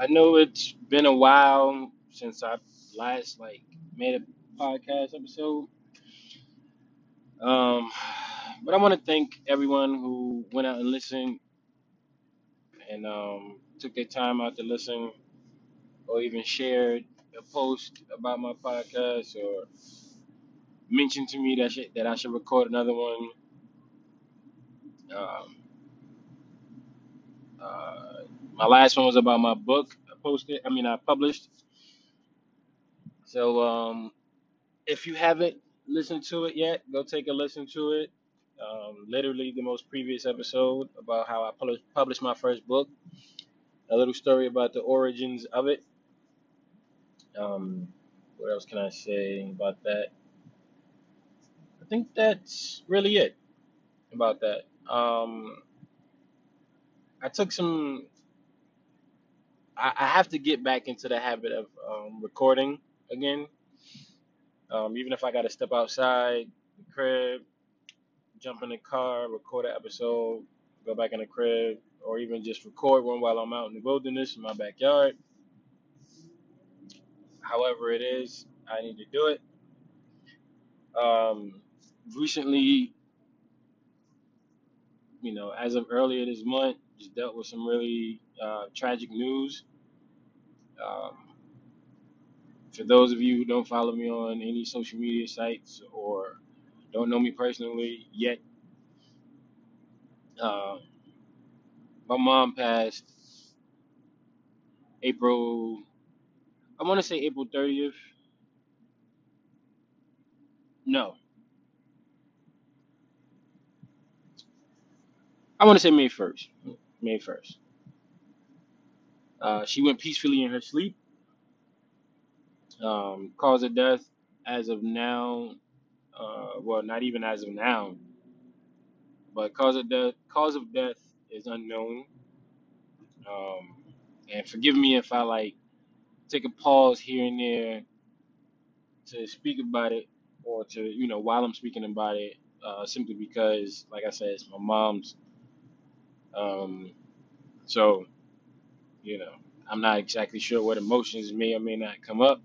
I know it's been a while since I last like made a podcast episode. Um, but I want to thank everyone who went out and listened and um, took their time out to listen, or even shared a post about my podcast, or mentioned to me that that I should record another one. Um, uh, my last one was about my book. I posted. I mean, I published. So um, if you haven't listened to it yet, go take a listen to it. Um, literally the most previous episode about how I published my first book. A little story about the origins of it. Um, what else can I say about that? I think that's really it about that. Um, I took some. I, I have to get back into the habit of um, recording again. Um, even if I got to step outside the crib jump in the car, record an episode, go back in the crib, or even just record one while I'm out in the wilderness in my backyard. However, it is, I need to do it. Um, recently, you know, as of earlier this month, just dealt with some really uh, tragic news. Um, for those of you who don't follow me on any social media sites or don't know me personally yet, uh, my mom passed April, I want to say April 30th. No, I want to say May 1st. May 1st. Uh, she went peacefully in her sleep. Um, cause of death, as of now, uh, well, not even as of now, but cause of death, cause of death is unknown. Um, and forgive me if I like take a pause here and there to speak about it, or to you know while I'm speaking about it, uh, simply because, like I said, it's my mom's. Um, so you know, I'm not exactly sure what emotions may or may not come up,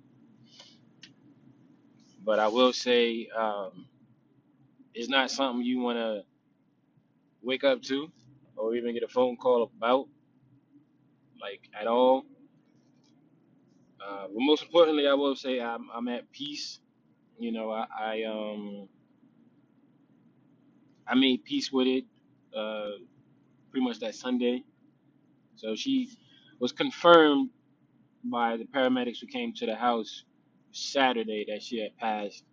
but I will say um, it's not something you want to wake up to or even get a phone call about, like at all. Uh, but most importantly, I will say I'm, I'm at peace. You know, I, I um I made peace with it uh, pretty much that Sunday. So she was confirmed by the paramedics who came to the house Saturday that she had passed.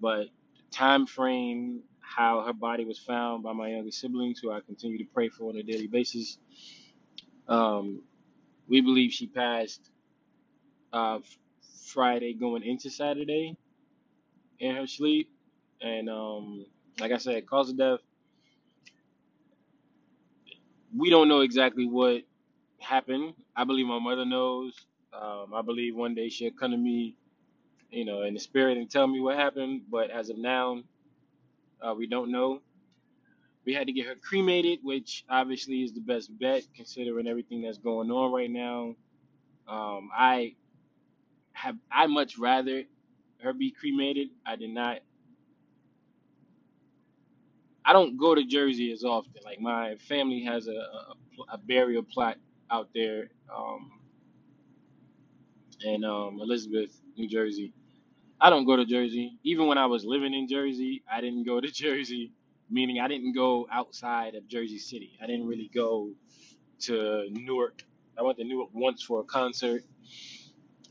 But the time frame, how her body was found by my younger siblings, who I continue to pray for on a daily basis, um, we believe she passed uh, Friday going into Saturday in her sleep. And um, like I said, cause of death, we don't know exactly what happened. I believe my mother knows. Um, I believe one day she'll come to me, you know, in the spirit and tell me what happened. But as of now, uh, we don't know. We had to get her cremated, which obviously is the best bet considering everything that's going on right now. Um, I have I much rather her be cremated. I did not I don't go to Jersey as often. Like my family has a, a, a burial plot out there um, in um, Elizabeth, New Jersey. I don't go to Jersey. Even when I was living in Jersey, I didn't go to Jersey, meaning I didn't go outside of Jersey City. I didn't really go to Newark. I went to Newark once for a concert.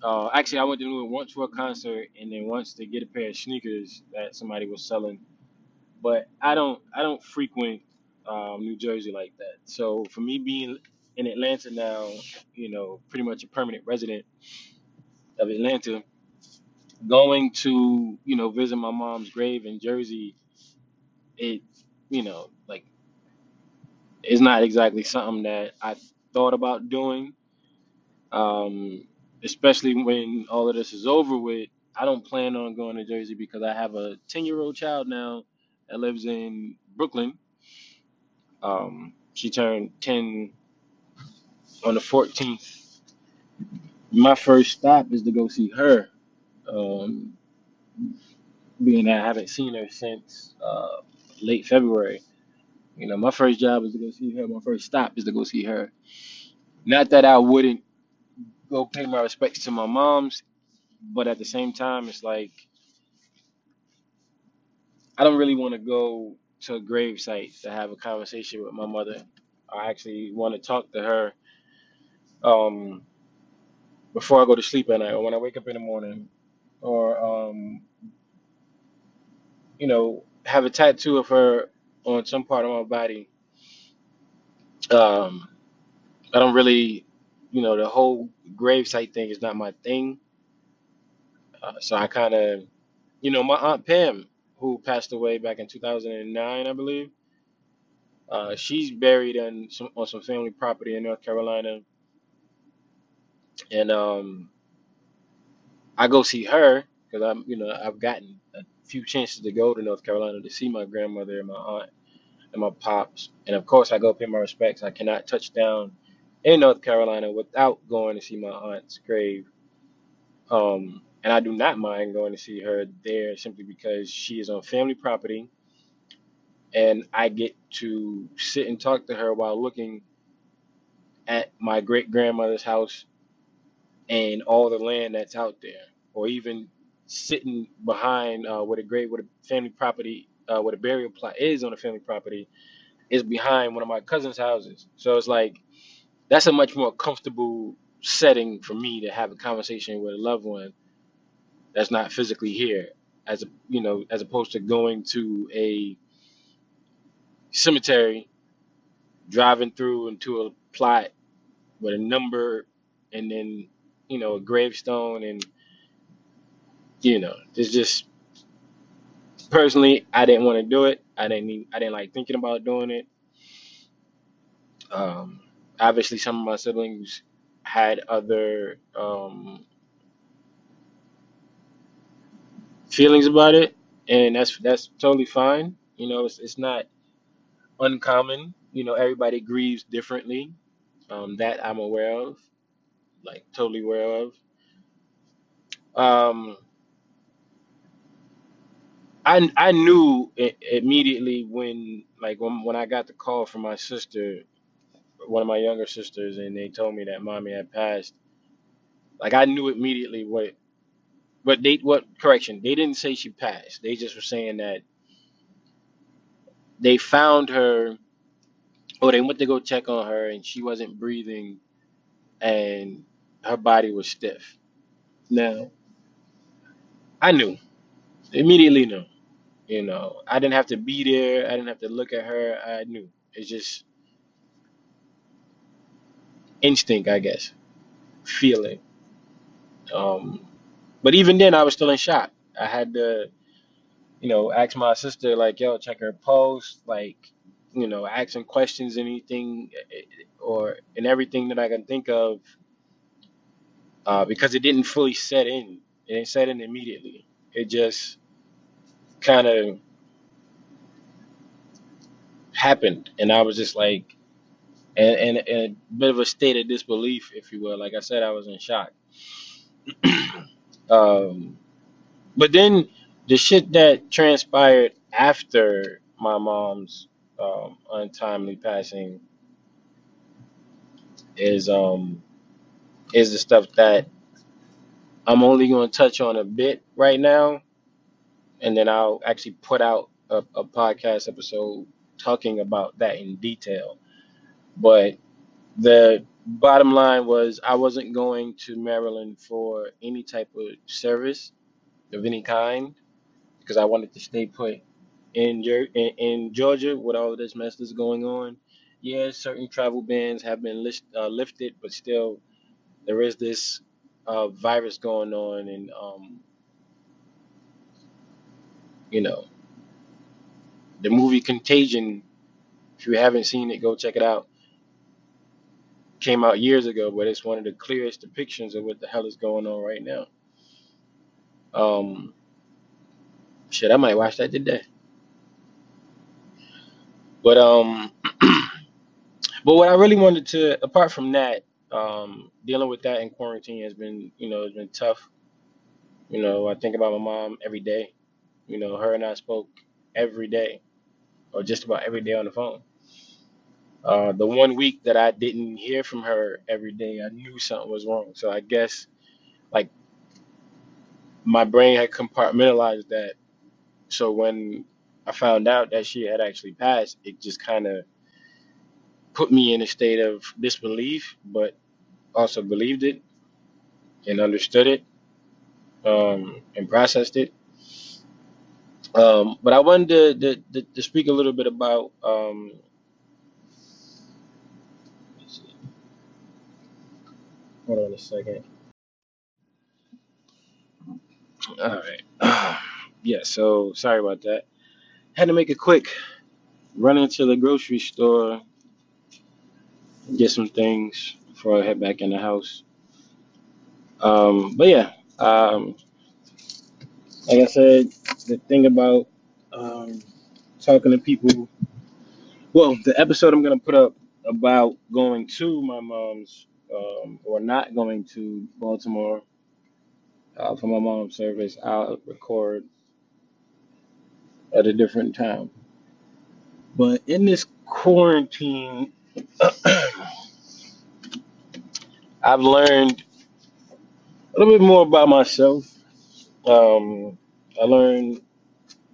Uh, actually, I went to Newark once for a concert, and then once to get a pair of sneakers that somebody was selling but I don't I don't frequent um, New Jersey like that. So for me being in Atlanta now, you know, pretty much a permanent resident of Atlanta, going to you know visit my mom's grave in Jersey, it you know like it's not exactly something that I thought about doing. Um, especially when all of this is over with. I don't plan on going to Jersey because I have a 10 year old child now that lives in Brooklyn Um, she turned 10 on the 14th. My first stop is to go see her. Um, being that I haven't seen her since uh, late February. You know, my first job is to go see her. My first stop is to go see her. Not that I wouldn't go pay my respects to my mom's, but at the same time, it's like I don't really want to go to a grave site to have a conversation with my mother. I actually want to talk to her um, before I go to sleep at night or when I wake up in the morning, or um, you know, have a tattoo of her on some part of my body. Um, I don't really, you know, the whole gravesite thing is not my thing. Uh, so I kind of, you know, my aunt Pam, who passed away back in 2009, I believe, uh, she's buried in some on some family property in North Carolina, and um, I go see her because I'm, you know, I've gotten a few chances to go to North Carolina to see my grandmother and my aunt and my pops, and of course I go pay my respects. I cannot touch down in North Carolina without going to see my aunt's grave. Um, and I do not mind going to see her there simply because she is on family property. And I get to sit and talk to her while looking at my great grandmother's house and all the land that's out there, or even sitting behind uh, where the great where the family property uh, where the burial plot is on the family property is behind one of my cousin's houses. So it's like that's a much more comfortable setting for me to have a conversation with a loved one that's not physically here as a you know as opposed to going to a cemetery driving through into a plot with a number and then you know a gravestone and you know it's just personally i didn't want to do it. I didn't i didn't like thinking about doing it. Um obviously some of my siblings had other um feelings about it and that's that's totally fine. You know it's, it's not uncommon. You know everybody grieves differently um, that I'm aware of, like totally aware of. Um, I I knew immediately when like when when I got the call from my sister, one of my younger sisters, and they told me that mommy had passed. Like I knew immediately what what they what correction they didn't say she passed. They just were saying that they found her or they went to go check on her and she wasn't breathing and her body was stiff. Now I knew immediately knew. You know, I didn't have to be there. I didn't have to look at her. I knew. It's just instinct, I guess, feeling. Um, but even then, I was still in shock. I had to, you know, ask my sister, like, yo, check her post, like, you know, asking questions, anything, eh, eh, or and everything that I can think of, uh, because it didn't fully set in. It didn't set in immediately. It just kind of happened, and I was just like, and, and, and a bit of a state of disbelief, if you will. Like I said, I was in shock. Um, but then the shit that transpired after my mom's um, untimely passing is um is the stuff that I'm only going to touch on a bit right now, and then I'll actually put out a, a podcast episode talking about that in detail. But the bottom line was I wasn't going to Maryland for any type of service of any kind because I wanted to stay put in, in Georgia with all this mess that's going on. Yeah, certain travel bans have been list, uh, lifted, but still there is this uh, virus going on, and um, you know the movie Contagion. If you haven't seen it, go check it out. Came out years ago, but it's one of the clearest depictions of what the hell is going on right now. Um, shit, I might watch that today. But um, but what I really wanted to, apart from that. Um, dealing with that in quarantine has been, you know, it's been tough. You know, I think about my mom every day. You know, her and I spoke every day, or just about every day on the phone. Uh, the one week that I didn't hear from her every day, I knew something was wrong. So I guess like my brain had compartmentalized that. So when I found out that she had actually passed, it just kind of put me in a state of disbelief, but also believed it and understood it um, and processed it. Um, but I wanted to, to, to, to speak a little bit about. Um, hold on a second. All right. yeah. So sorry about that. Had to make it quick. Run into the grocery store, get some things before I head back in the house. Um, but yeah. Um, like I said, the thing about um, talking to people Well, the episode I'm gonna put up about going to my mom's um, or not going to Baltimore uh, for my mom's service, I'll record at a different time. But in this quarantine, I've learned a little bit more about myself. Um, I learned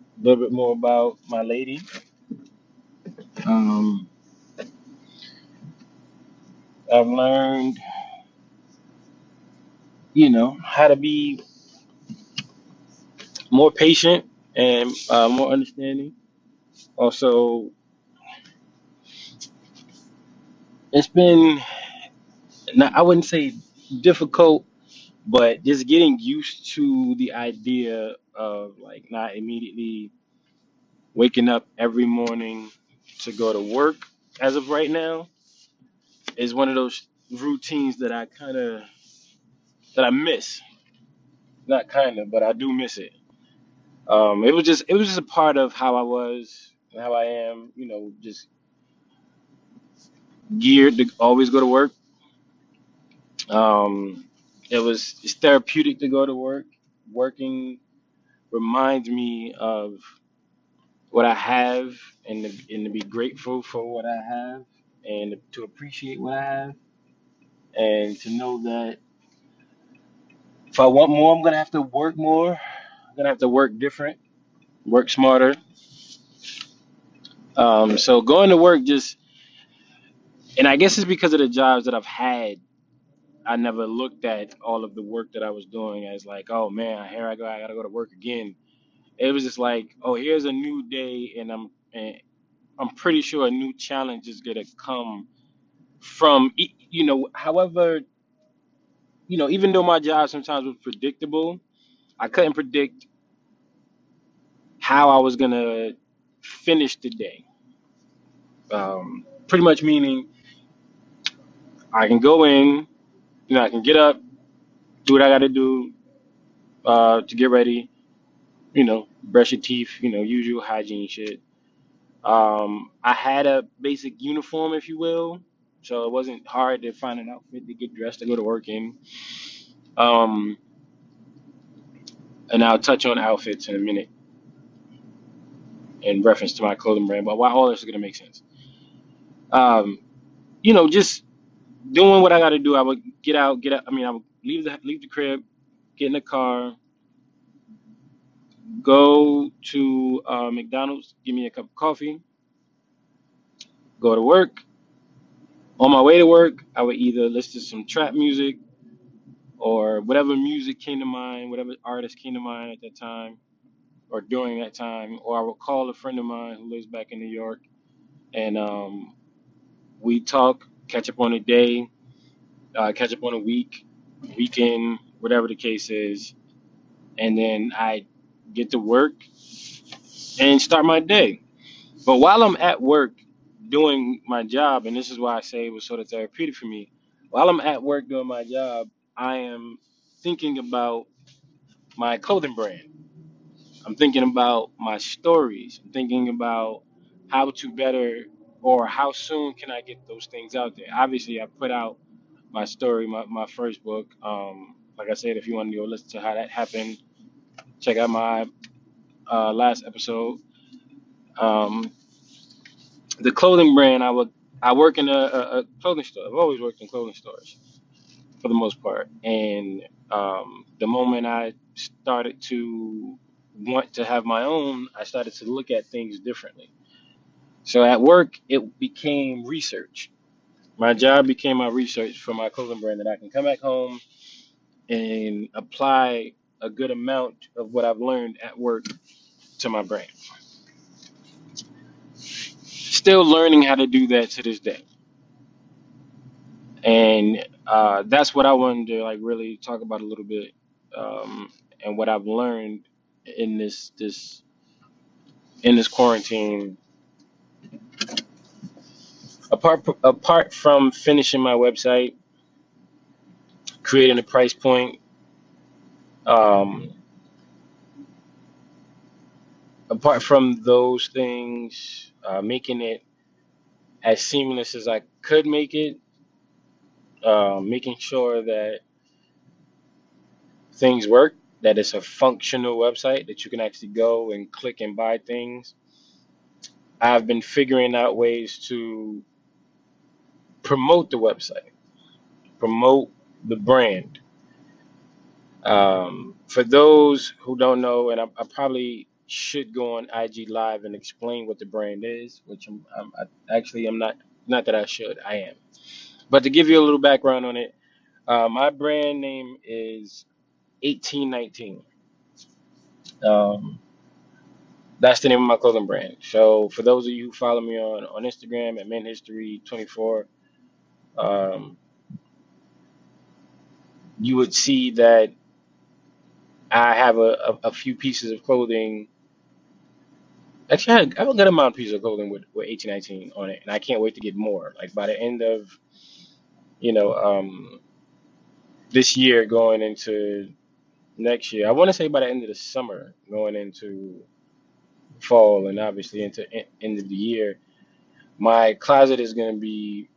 a little bit more about my lady. Um, I've learned, you know, how to be more patient and uh, more understanding. Also, it's been not, I wouldn't say difficult, but just getting used to the idea of like not immediately waking up every morning to go to work as of right now is one of those routines that I kind of that I miss. Not kind of, but I do miss it. Um, it was just it was just a part of how I was, how I am. You know, just geared to always go to work. Um, it was it's therapeutic to go to work. Working reminds me of what I have and to, and to be grateful for what I have and to appreciate what I have and to know that if I want more, I'm gonna have to work more. I'm gonna have to work different, work smarter. Um, so going to work just, and I guess it's because of the jobs that I've had. I never looked at all of the work that I was doing as like, oh man, here I go, I gotta go to work again. It was just like, oh, here's a new day, and I'm, and I'm pretty sure a new challenge is gonna come from you know however you know even though my job sometimes was predictable i couldn't predict how i was gonna finish the day um, pretty much meaning i can go in you know i can get up do what i gotta do uh, to get ready you know brush your teeth you know usual hygiene shit um, i had a basic uniform if you will so it wasn't hard to find an outfit to get dressed to go to work in um, and i'll touch on outfits in a minute in reference to my clothing brand, but why all this is gonna make sense. Um, you know, just doing what I gotta do. I would get out, get out. I mean, I would leave the leave the crib, get in the car, go to uh, McDonald's, give me a cup of coffee, go to work. On my way to work, I would either listen to some trap music or whatever music came to mind, whatever artist came to mind at that time or during that time, or I would call a friend of mine who lives back in New York and um, we talk, catch up on a day, uh, catch up on a week, weekend, whatever the case is, and then I get to work and start my day. But while I'm at work doing my job, and this is why I say it was sort of therapeutic for me, while I'm at work doing my job, I am thinking about my clothing brand. I'm thinking about my stories. I'm thinking about how to better or how soon can I get those things out there. Obviously, I put out my story, my, my first book. Um, like I said, if you want to go listen to how that happened, check out my uh, last episode. Um, the clothing brand, I would I work in a, a, a clothing store. I've always worked in clothing stores for the most part, and um, the moment I started to want to have my own, I started to look at things differently. So at work, it became research. My job became my research for my clothing brand that I can come back home and apply a good amount of what I've learned at work to my brand. Still learning how to do that to this day. And uh, that's what I wanted to like really talk about a little bit um, and what I've learned in this this in this quarantine. Apart apart from finishing my website, creating a price point, um, apart from those things, uh, making it as seamless as I could make it, uh, making sure that things work, that it's a functional website that you can actually go and click and buy things. I've been figuring out ways to promote the website, promote the brand. Um, for those who don't know, and I, I probably should go on IG Live and explain what the brand is, which I'm, I'm I, actually I'm not. Not that I should, I am. But to give you a little background on it, uh, my brand name is 1819. Um, that's the name of my clothing brand. So for those of you who follow me on on Instagram at Men History 24, um, you would see that I have a, a, a few pieces of clothing. Actually, I have a good amount of pieces of clothing with, with 1819 on it, and I can't wait to get more. Like by the end of you know um, this year, going into next year, I want to say by the end of the summer, going into fall, and obviously into en- end of the year, my closet is going to be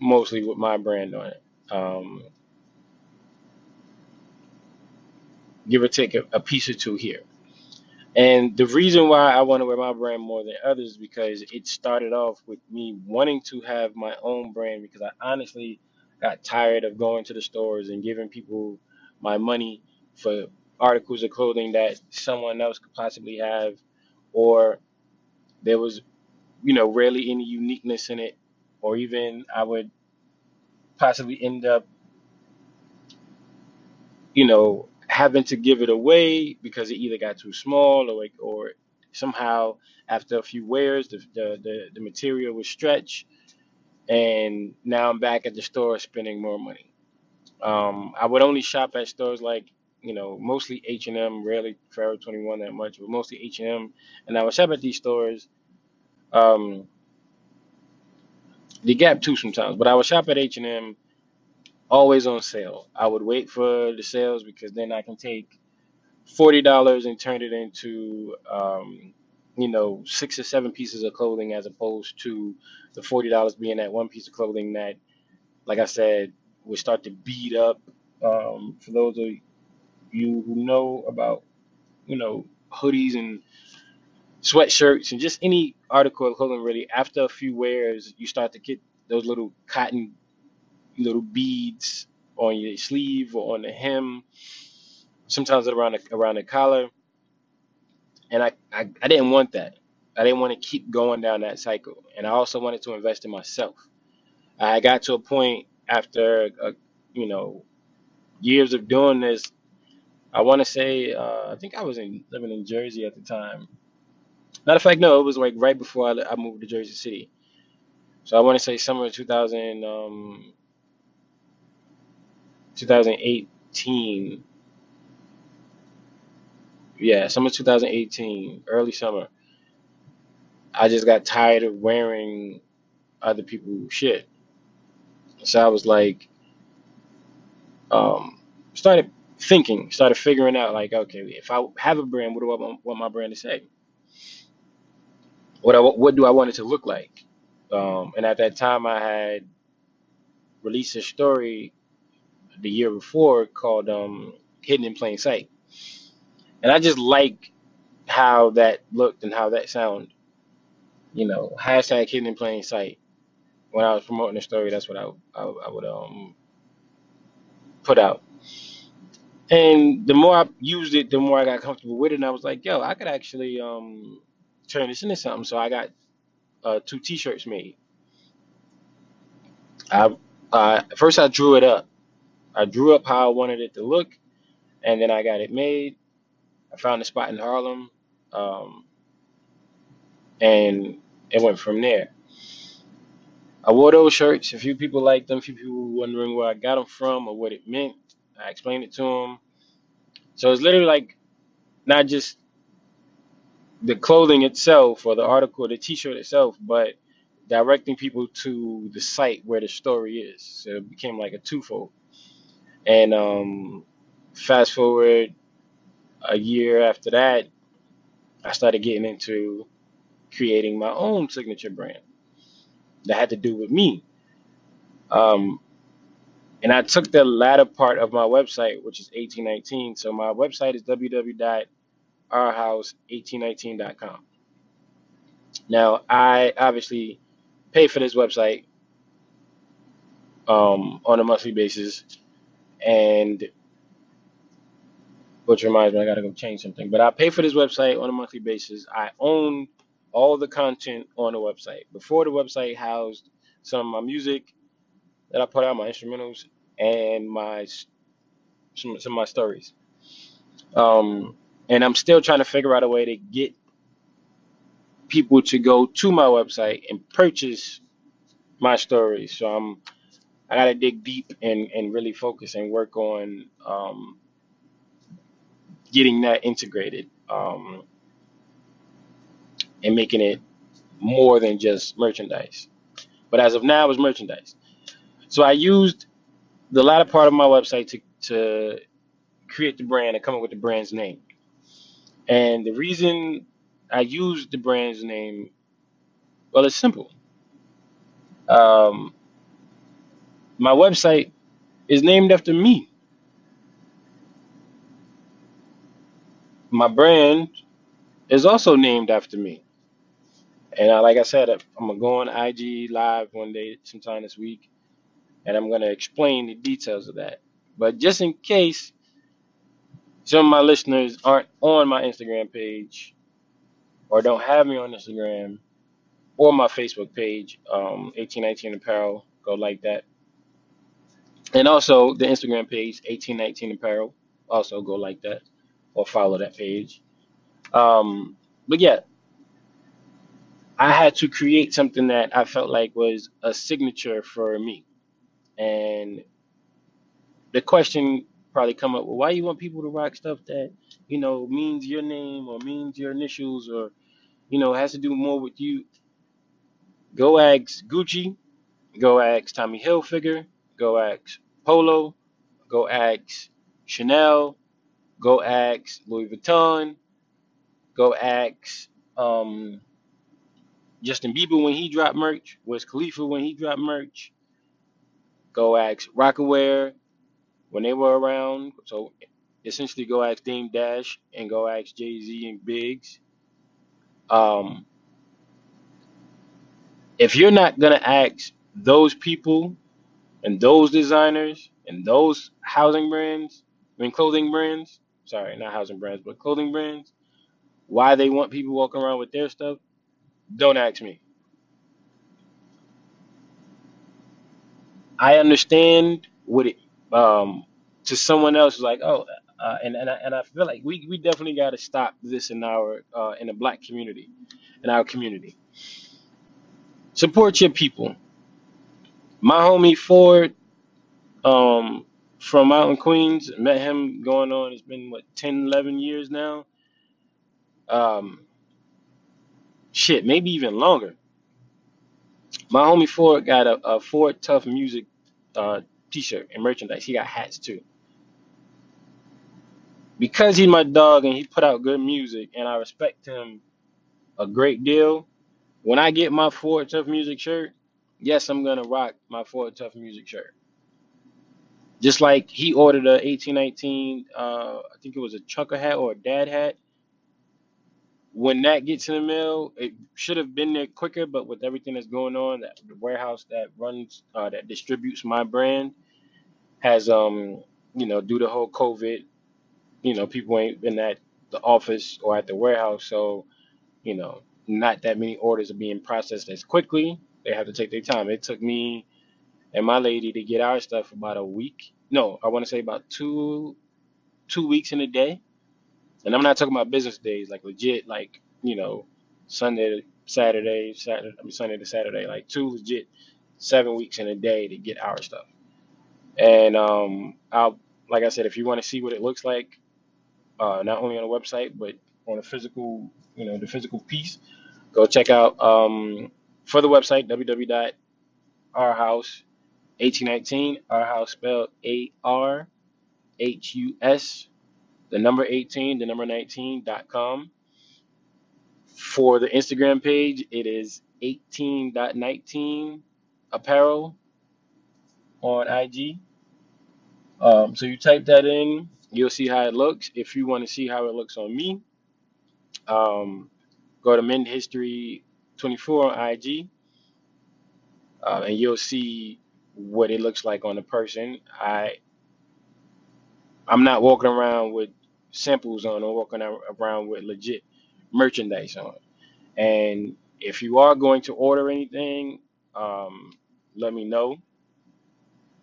mostly with my brand on it. Um, give or take a, a piece or two here. And the reason why I want to wear my brand more than others is because it started off with me wanting to have my own brand because I honestly got tired of going to the stores and giving people my money for articles of clothing that someone else could possibly have, or there was, you know, rarely any uniqueness in it, or even I would possibly end up you know, having to give it away because it either got too small or or somehow after a few wears the, the the the material was stretched and now I'm back at the store spending more money. Um, I would only shop at stores like you know mostly H and M, rarely Forever 21 that much, but mostly H and I would shop at these stores, um, the Gap too sometimes, but I would shop at H and M always on sale. I would wait for the sales because then I can take forty dollars and turn it into um, you know six or seven pieces of clothing as opposed to the forty dollars being that one piece of clothing that, like I said, would start to beat up. Um, for those of you who know about you know hoodies and sweatshirts and just any article of clothing really, after a few wears, you start to get those little cotton little beads on your sleeve or on the hem, sometimes around the around the collar and I, I I didn't want that. I didn't want to keep going down that cycle, and I also wanted to invest in myself. I got to a point after uh, you know years of doing this. I want to say uh, I think I was in living in Jersey at the time. Matter of fact, no, it was like right before I, I moved to Jersey City. So I want to say summer of 2000, um, 2018. Yeah, summer 2018, early summer. I just got tired of wearing other people's shit. So I was like, um, started thinking, started figuring out like, okay, if I have a brand, what do I want, want my brand to say? What I, what do I want it to look like? Um, and at that time, I had released a story the year before called um, "Hidden in Plain Sight," and I just like how that looked and how that sounded. You know, hashtag "Hidden in Plain Sight." When I was promoting the story, that's what I I, I would um put out. And the more I used it, the more I got comfortable with it, and I was like, "Yo, I could actually um turn this into something." So I got uh, two T-shirts made. I uh, first I drew it up. I drew up how I wanted it to look, and then I got it made. I found a spot in Harlem, um, and it went from there. I wore those shirts. A few people liked them. A few people were wondering where I got them from or what it meant. I explained it to them. So it's literally like not just the clothing itself or the article, the T-shirt itself, but directing people to the site where the story is. So it became like a twofold. And um, fast forward a year after that, I started getting into creating my own signature brand that had to do with me. Um, and I took the latter part of my website, which is 1819. So my website is www.ourhouse1819.com. Now, I obviously pay for this website um, on a monthly basis, and which reminds me, I gotta go change something. But I pay for this website on a monthly basis. I own all the content on the website. Before the website housed some of my music that I put out, my instrumentals, and my some, some of my stories. Um, and I'm still trying to figure out a way to get people to go to my website and purchase my stories. So I'm I gotta dig deep and and really focus and work on um, getting that integrated um, and making it more than just merchandise. But as of now, it's merchandise. So I used the latter part of my website to to create the brand and come up with the brand's name. And the reason I used the brand's name, well, it's simple. Um, my website is named after me. My brand is also named after me. And I, like I said, I'm gonna go on IG live one day, sometime this week, and I'm gonna explain the details of that. But just in case some of my listeners aren't on my Instagram page or don't have me on Instagram or my Facebook page, um, 1819 Apparel, go like that. And also the Instagram page, 1819 Apparel, also go like that or follow that page. Um, but yeah, I had to create something that I felt like was a signature for me. And the question probably come up, well, why you want people to rock stuff that, you know, means your name or means your initials or, you know, has to do more with you. Go ask Gucci, go ask Tommy Hilfiger, go ask Polo, go ask Chanel, go ask Louis Vuitton, go ask um, Justin Bieber when he dropped merch, Wiz Khalifa when he dropped merch, go ask Rocawear when they were around. So essentially, go ask Dame Dash and go ask Jay Z and Biggs. Um, if you're not gonna ask those people and those designers and those housing brands, I mean clothing brands, sorry, not housing brands, but clothing brands, why they want people walking around with their stuff, don't ask me. I understand what it um to someone else like, oh, uh, and and I, and I feel like we we definitely got to stop this in our uh, in the black community, in our community. Support your people. My homie Ford, um, from out in Queens, met him going on. It's been what 10, 11 years now. Um, shit, maybe even longer. My homie Ford got a, a Ford Tough Music uh, T-shirt and merchandise. He got hats too. Because he's my dog and he put out good music, and I respect him a great deal. When I get my Ford Tough Music shirt. Yes, I'm gonna rock my Ford Tough Music shirt. Just like he ordered a 1819, uh, I think it was a trucker hat or a dad hat. When that gets in the mail, it should have been there quicker, but with everything that's going on, that the warehouse that runs, uh, that distributes my brand has, um, you know, due to whole COVID, you know, people ain't been at the office or at the warehouse, so you know, not that many orders are being processed as quickly. They have to take their time. It took me and my lady to get our stuff about a week. No, I want to say about two two weeks in a day. And I'm not talking about business days, like legit, like you know, Sunday to Saturday, Saturday, I mean Sunday to Saturday, like two legit seven weeks in a day to get our stuff. And um, I'll like I said, if you want to see what it looks like, uh, not only on the website but on a physical, you know, the physical piece, go check out um, for the website www.ourhouse1819. Our house spelled A R H U S the number 18, the number 19 dot com. For the Instagram page, it is 18 dot 19 apparel on IG. Um, so you type that in, you'll see how it looks. If you want to see how it looks on me, um, go to Mend History 24 on IG, uh, and you'll see what it looks like on the person. I I'm not walking around with samples on. I'm walking ar- around with legit merchandise on. And if you are going to order anything, um, let me know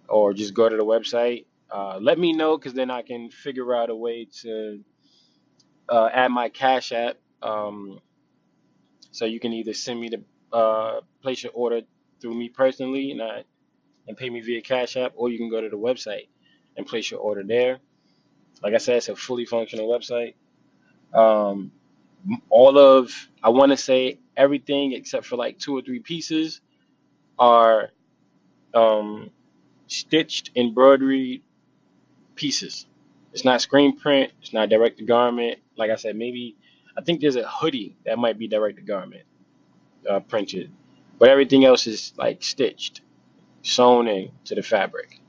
or just go to the website. Uh, let me know because then I can figure out a way to uh, add my Cash App. Um, so you can either send me the uh, place your order through me personally and, I, and pay me via Cash App, or you can go to the website and place your order there. Like I said, it's a fully functional website. Um, all of, I want to say everything except for like two or three pieces are um, stitched embroidery pieces. It's not screen print. It's not direct to garment. Like I said, maybe I think there's a hoodie that might be direct to garment uh, printed, but everything else is like stitched, sewn in to the fabric.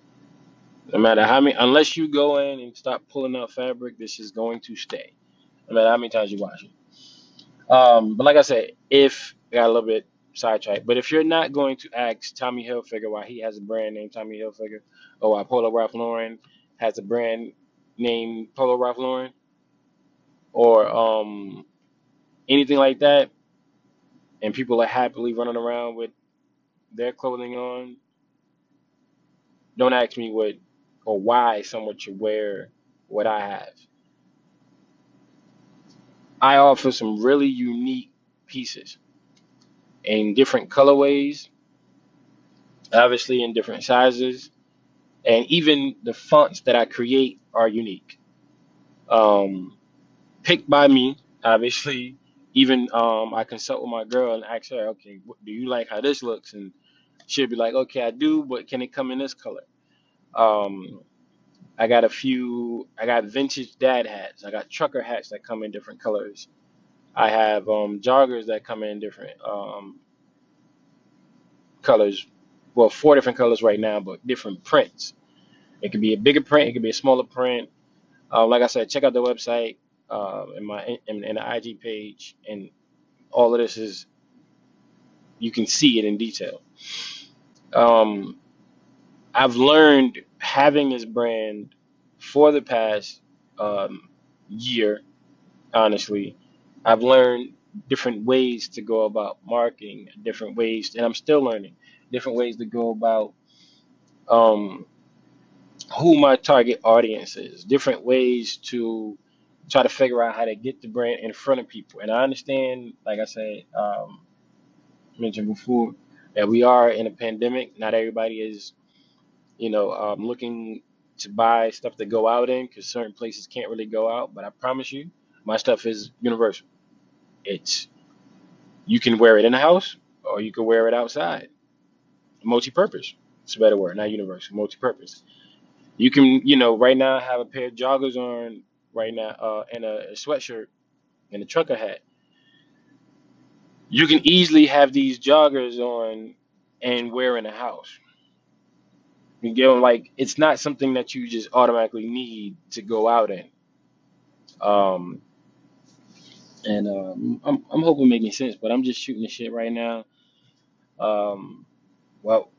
No matter how many, unless you go in and stop pulling out fabric, this is going to stay. No matter how many times you wash it. Um, but like I said, if I got a little bit sidetracked, but if you're not going to ask Tommy Hilfiger why he has a brand named Tommy Hilfiger, or why Polo Ralph Lauren has a brand named Polo Ralph Lauren, or um, anything like that, and people are happily running around with their clothing on, don't ask me what or why someone should wear what I have. I offer some really unique pieces in different colorways, obviously in different sizes and even the fonts that I create are unique. Um, picked by me, obviously. Even um, I consult with my girl and ask her, okay, what, do you like how this looks? And she'll be like, okay, I do, but can it come in this color? Um, I got a few. I got vintage dad hats. I got trucker hats that come in different colors. I have um, joggers that come in different um, colors. Well, four different colors right now, but different prints. It could be a bigger print. It could be a smaller print Uh, like I said, check out the website uh, and my in, in the IG page, and all of this is you can see it in detail. Um, I've learned having this brand for the past um, year. Honestly, I've learned different ways to go about marketing, different ways, and I'm still learning different ways to go about um, who my target audience is, different ways to try to figure out how to get the brand in front of people. And I understand, like I said, um, mentioned before, that we are in a pandemic. Not everybody is, you know, um, looking to buy stuff to go out in because certain places can't really go out. But I promise you, my stuff is universal. It's you can wear it in the house or you can wear it outside. Multi-purpose. It's a better word, not universal. Multi-purpose. You can, you know, right now have a pair of joggers on right now, uh, and a, a sweatshirt and a trucker hat. You can easily have these joggers on and wear in a house. You get what- like it's not something that you just automatically need to go out in. Um, and um, I'm I'm hoping making sense, but I'm just shooting the shit right now. Um, well,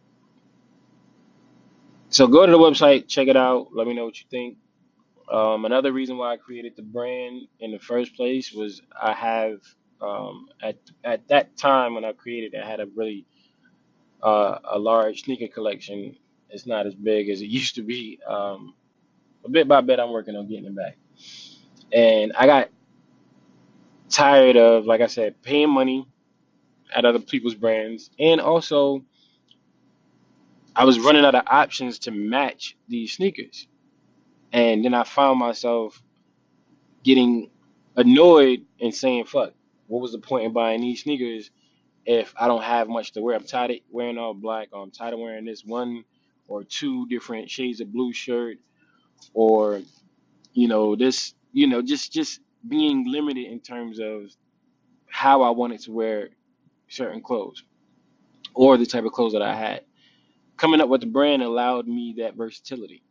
so go to the website, check it out. Let me know what you think. Um, another reason why I created the brand in the first place was I have um, at at that time when I created it, I had a really uh, a large sneaker collection. It's not as big as it used to be. Um, but bit by bit, I'm working on getting it back. And I got tired of, like I said, paying money at other people's brands, and also I was running out of options to match these sneakers. And then I found myself getting annoyed and saying, "Fuck, what was the point in buying these sneakers if I don't have much to wear? I'm tired of wearing all black. Or I'm tired of wearing this one or two different shades of blue shirt, or you know this, you know, just just being limited in terms of how I wanted to wear certain clothes or the type of clothes that I had. Coming up with the brand allowed me that versatility.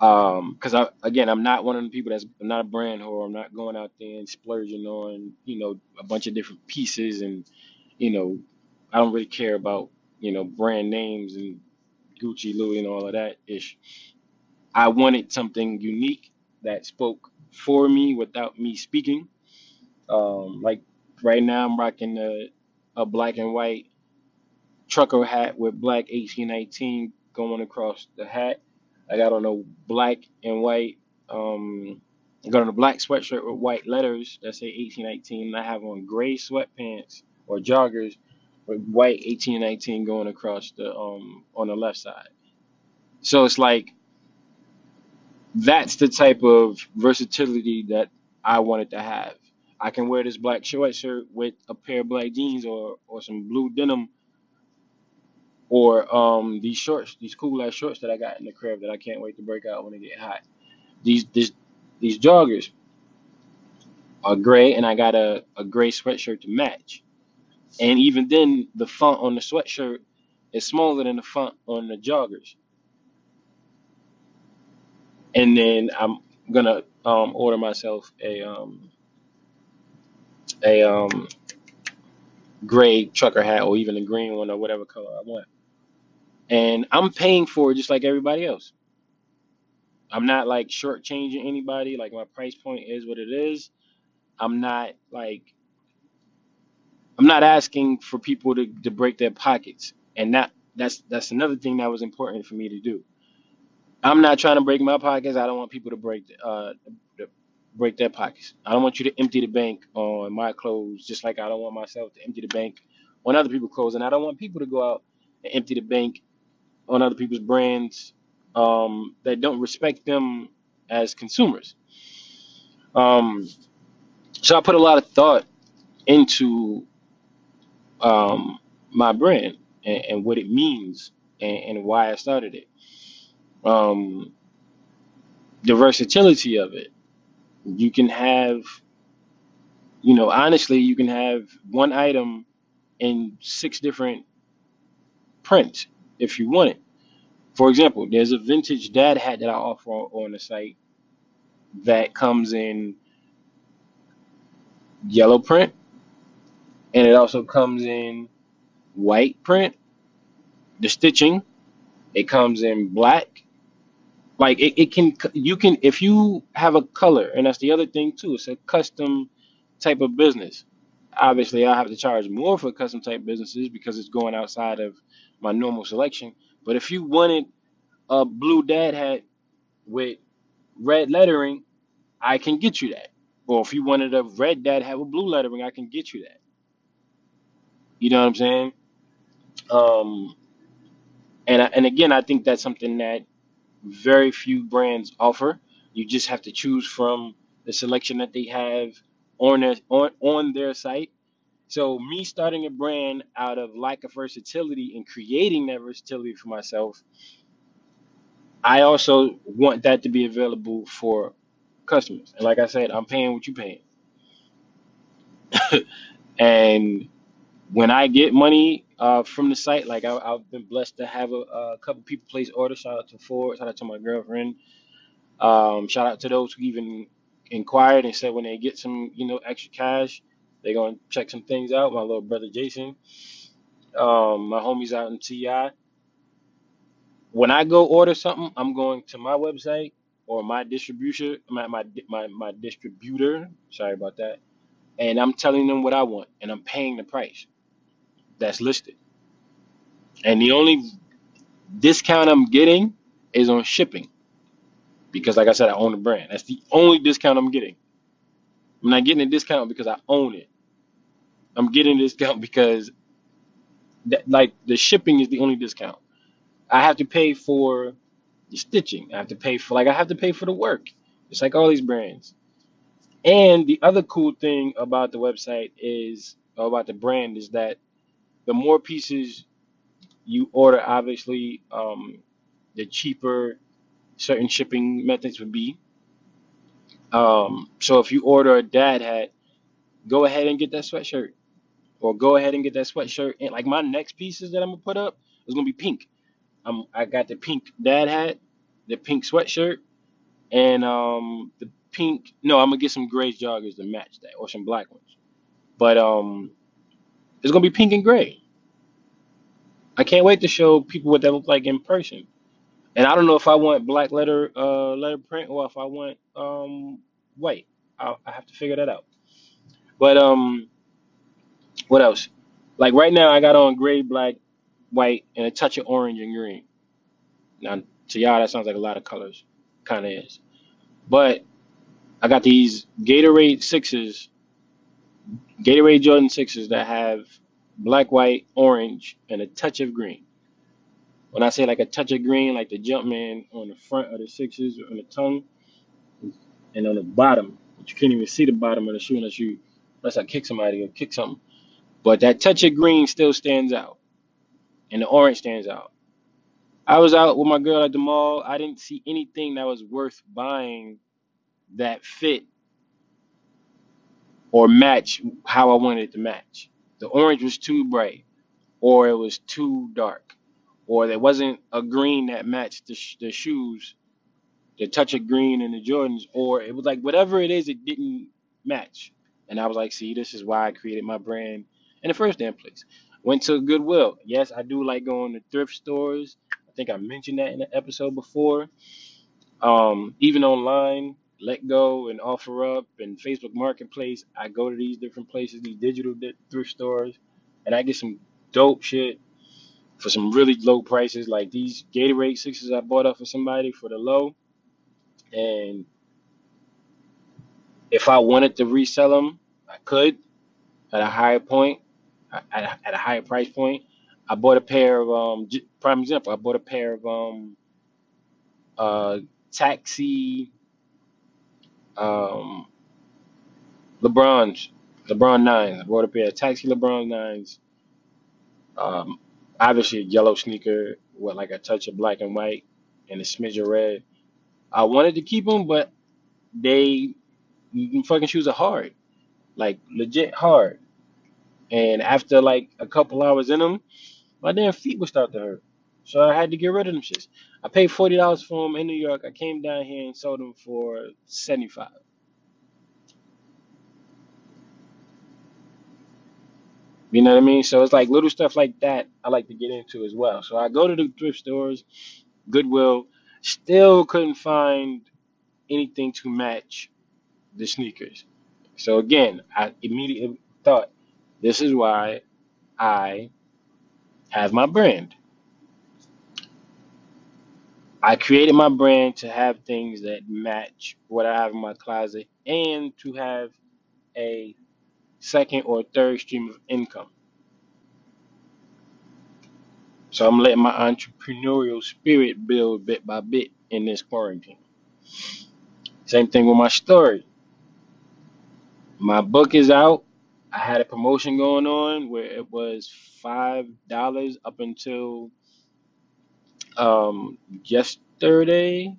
Um, because I again, I'm not one of the people that's I'm not a brand whore. I'm not going out there and splurging on you know a bunch of different pieces and you know I don't really care about you know brand names and Gucci, Louis, and all of that ish. I wanted something unique that spoke for me without me speaking. Um, like right now, I'm rocking a, a black and white trucker hat with black 1819 going across the hat. I got on a black and white, um, I got on a black sweatshirt with white letters that say 1819. And I have on gray sweatpants or joggers white 1819 going across the um on the left side. So it's like that's the type of versatility that I wanted to have. I can wear this black short shirt with a pair of black jeans or or some blue denim or um these shorts, these cool ass shorts that I got in the crib that I can't wait to break out when it get hot. These this these joggers are gray, and I got a a gray sweatshirt to match. And even then, the font on the sweatshirt is smaller than the font on the joggers. And then I'm gonna um order myself a um a um gray trucker hat or even a green one or whatever color I want. And I'm paying for it just like everybody else. I'm not like shortchanging anybody. Like my price point is what it is. I'm not like I'm not asking for people to, to break their pockets. And that that's that's another thing that was important for me to do. I'm not trying to break my pockets. I don't want people to break uh to break their pockets. I don't want you to empty the bank on my clothes, just like I don't want myself to empty the bank on other people's clothes, and I don't want people to go out and empty the bank on other people's brands um, that don't respect them as consumers. Um, so I put a lot of thought into um, my brand and, and what it means and, and why I started it. Um, the versatility of it. You can have, you know, honestly, you can have one item in six different prints if you want it. For example, there's a vintage dad hat that I offer on on the site that comes in yellow print and it also comes in white print. The stitching, it comes in black. Like it, it can you can if you have a color, and that's the other thing too, it's a custom type of business. Obviously I have to charge more for custom type businesses because it's going outside of my normal selection. But if you wanted a blue dad hat with red lettering, I can get you that. Or if you wanted a red dad hat with blue lettering, I can get you that. You know what I'm saying? Um, and and again, I think that's something that very few brands offer. You just have to choose from the selection that they have on their on, on their site. So me starting a brand out of lack of versatility and creating that versatility for myself, I also want that to be available for customers. And like I said, I'm paying what you're paying. And When I get money uh, from the site, like I, I've been blessed to have a, a couple people place orders. Shout out to Ford. Shout out to my girlfriend. Um, shout out to those who even inquired and said when they get some, you know, extra cash, they're gonna check some things out. My little brother Jason, um, my homies out in TI. When I go order something, I'm going to my website or my distributor, my my my, my distributor. Sorry about that. And I'm telling them what I want, and I'm paying the price that's listed. And the only discount I'm getting is on shipping because, like I said, I own the brand. That's the only discount I'm getting. I'm not getting a discount because I own it. I'm getting a discount because that, like the shipping is the only discount. I have to pay for the stitching. I have to pay for like I have to pay for the work. It's like all these brands. And the other cool thing about the website is about the brand is that the more pieces you order, obviously, um, the cheaper certain shipping methods would be. Um, so if you order a dad hat, go ahead and get that sweatshirt, or go ahead and get that sweatshirt. And like my next pieces that I'm gonna put up is gonna be pink. Um, I got the pink dad hat, the pink sweatshirt, and um, the pink. No, I'm gonna get some gray joggers to match that, or some black ones. But um, it's gonna be pink and gray. I can't wait to show people what that look like in person. And I don't know if I want black letter uh letter print or if I want um white. I I have to figure that out. But um, what else? Like right now, I got on gray, black, white, and a touch of orange and green. Now to y'all, that sounds like a lot of colors. Kind of is. But I got these Gatorade sixes, Gatorade Jordan sixes that have black, white, orange, and a touch of green. When I say like a touch of green, like the Jumpman on the front of the sixes on the tongue, and on the bottom, but you can't even see the bottom of the shoe unless you unless I kick somebody or kick something. But that touch of green still stands out, and the orange stands out. I was out with my girl at the mall. I didn't see anything that was worth buying that fit or match how I wanted it to match. The orange was too bright, or it was too dark, or there wasn't a green that matched the, sh- the shoes, the touch of green in the Jordans, or it was like whatever it is, it didn't match. And I was like, see, this is why I created my brand in the first damn place. Went to Goodwill. Yes, I do like going to thrift stores. I think I mentioned that in an episode before um, even online, letgo and OfferUp and Facebook Marketplace. I go to these different places, these digital di- thrift stores, and I get some dope shit for some really low prices. Like these Gatorade sixes I bought off of somebody for the low, and if I wanted to resell them, I could at a higher point, at a, at a higher price point. I bought a pair of um, prime example. I bought a pair of um, uh, taxi um, LeBron's, LeBron nines. I bought a pair of taxi LeBron nines. Um, obviously a yellow sneaker with like a touch of black and white and a smidge of red. I wanted to keep them, but they fucking shoes are hard, like legit hard. And after like a couple hours in them, my damn feet would start to hurt. So I had to get rid of them shits. I paid forty dollars for them in New York. I came down here and sold them for seventy five. You know what I mean? So it's like little stuff like that I like to get into as well. So I go to the thrift stores, Goodwill, still couldn't find anything to match the sneakers. So again, I immediately thought this is why I have my brand. I created my brand to have things that match what I have in my closet and to have a second or third stream of income. So I'm letting my entrepreneurial spirit build bit by bit in this quarantine. Same thing with my story. My book is out. I had a promotion going on where it was five dollars up until um yesterday.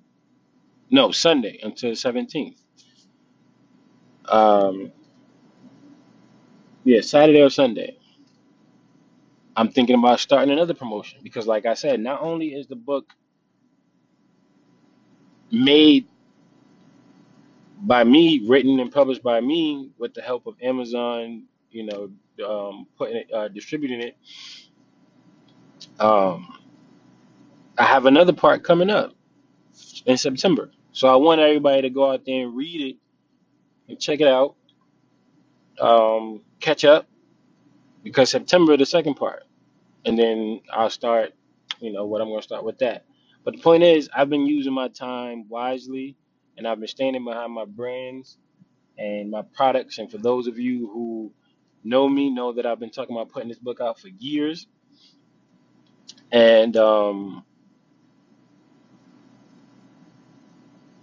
No, Sunday until the seventeenth. Um yeah, Saturday or Sunday. I'm thinking about starting another promotion because, like I said, not only is the book made by me, written and published by me with the help of Amazon, you know, um, putting it, uh, distributing it. Um, I have another part coming up in September, so I want everybody to go out there and read it and check it out, um, catch up because September the second part, and then I'll start, you know, what I'm going to start with that. But the point is, I've been using my time wisely, and I've been standing behind my brands and my products. And for those of you who know me, know that I've been talking about putting this book out for years, and um,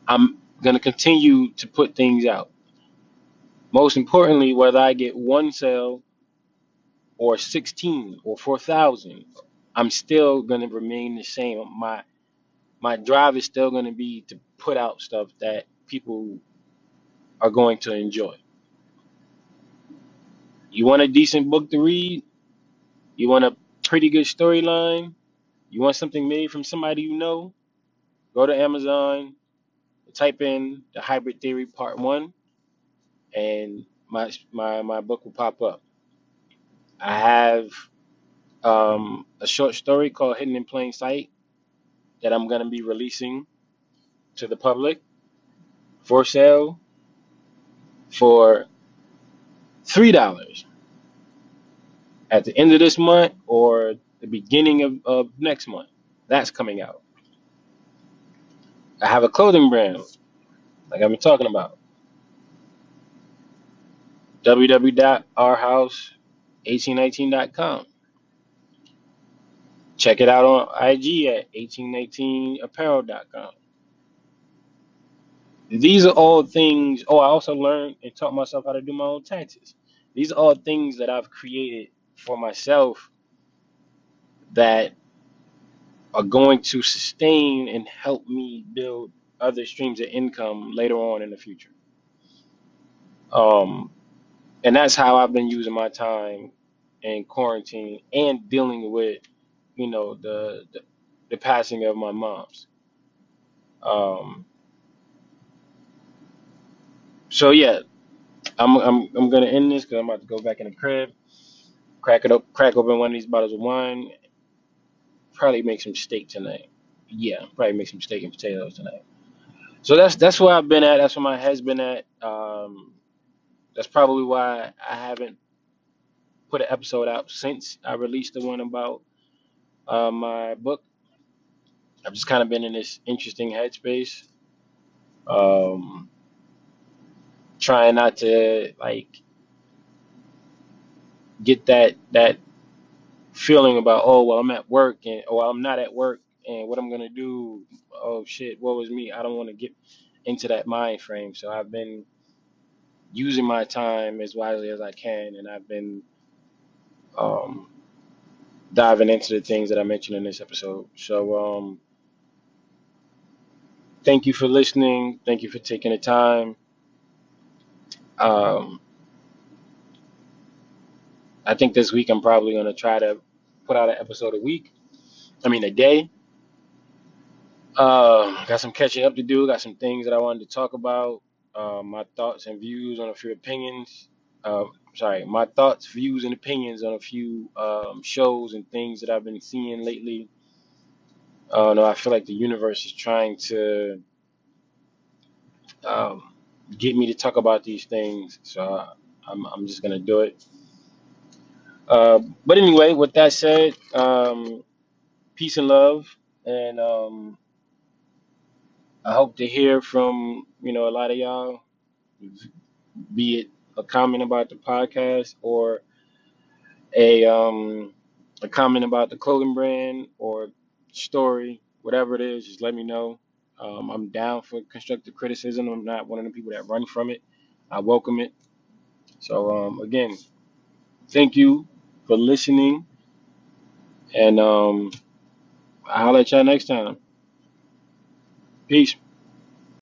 I'm going to continue to put things out. Most importantly, whether I get one sale or 16 or 4,000, I'm still going to remain the same. My my drive is still going to be to put out stuff that people are going to enjoy. You want a decent book to read? You want a pretty good storyline? You want something made from somebody you know? Go to Amazon, type in the Hybrid Theory Part One, and my my my book will pop up. I have um, a short story called Hidden in Plain Sight that I'm going to be releasing to the public for sale for three dollars at the end of this month or the beginning of, of next month. That's coming out. I have a clothing brand, like I've been talking about. www.ourhouse1819.com. Check it out on IG at 1819apparel.com. These are all things. Oh, I also learned and taught myself how to do my own taxes. These are all things that I've created for myself that are going to sustain and help me build other streams of income later on in the future. Um, and that's how I've been using my time in quarantine and dealing with, you know, the the, the passing of my mom's. Um, so yeah, I'm I'm I'm gonna end this because I'm about to go back in the crib, crack it up, crack open one of these bottles of wine, probably make some steak tonight. Yeah, probably make some steak and potatoes tonight. So that's that's where I've been at. That's where my head's been at. Um, that's probably why I haven't put an episode out since I released the one about uh, my book. I've just kind of been in this interesting headspace, um, trying not to like get that that feeling about oh well I'm at work and oh I'm not at work and what I'm gonna do. Oh shit, what was me? I don't want to get into that mind frame. So I've been using my time as wisely as I can, and I've been um, diving into the things that I mentioned in this episode. So um, thank you for listening. Thank you for taking the time. Um, I think this week I'm probably gonna try to put out an episode a week. I mean a day. Uh, got some catching up to do. Got some things that I wanted to talk about. Uh, my thoughts and views on a few opinions. Uh, sorry, my thoughts, views, and opinions on a few um, shows and things that I've been seeing lately. Uh, no, I feel like the universe is trying to um, get me to talk about these things, so I, I'm I'm just gonna do it. Uh, but anyway, with that said, um, peace and love, and um, I hope to hear from you know a lot of y'all, be it a comment about the podcast or a um, a comment about the clothing brand or story, whatever it is. Just let me know. Um, I'm down for constructive criticism. I'm not one of the people that run from it. I welcome it. So um, again, thank you for listening, and um, I'll let y'all next time. Peace.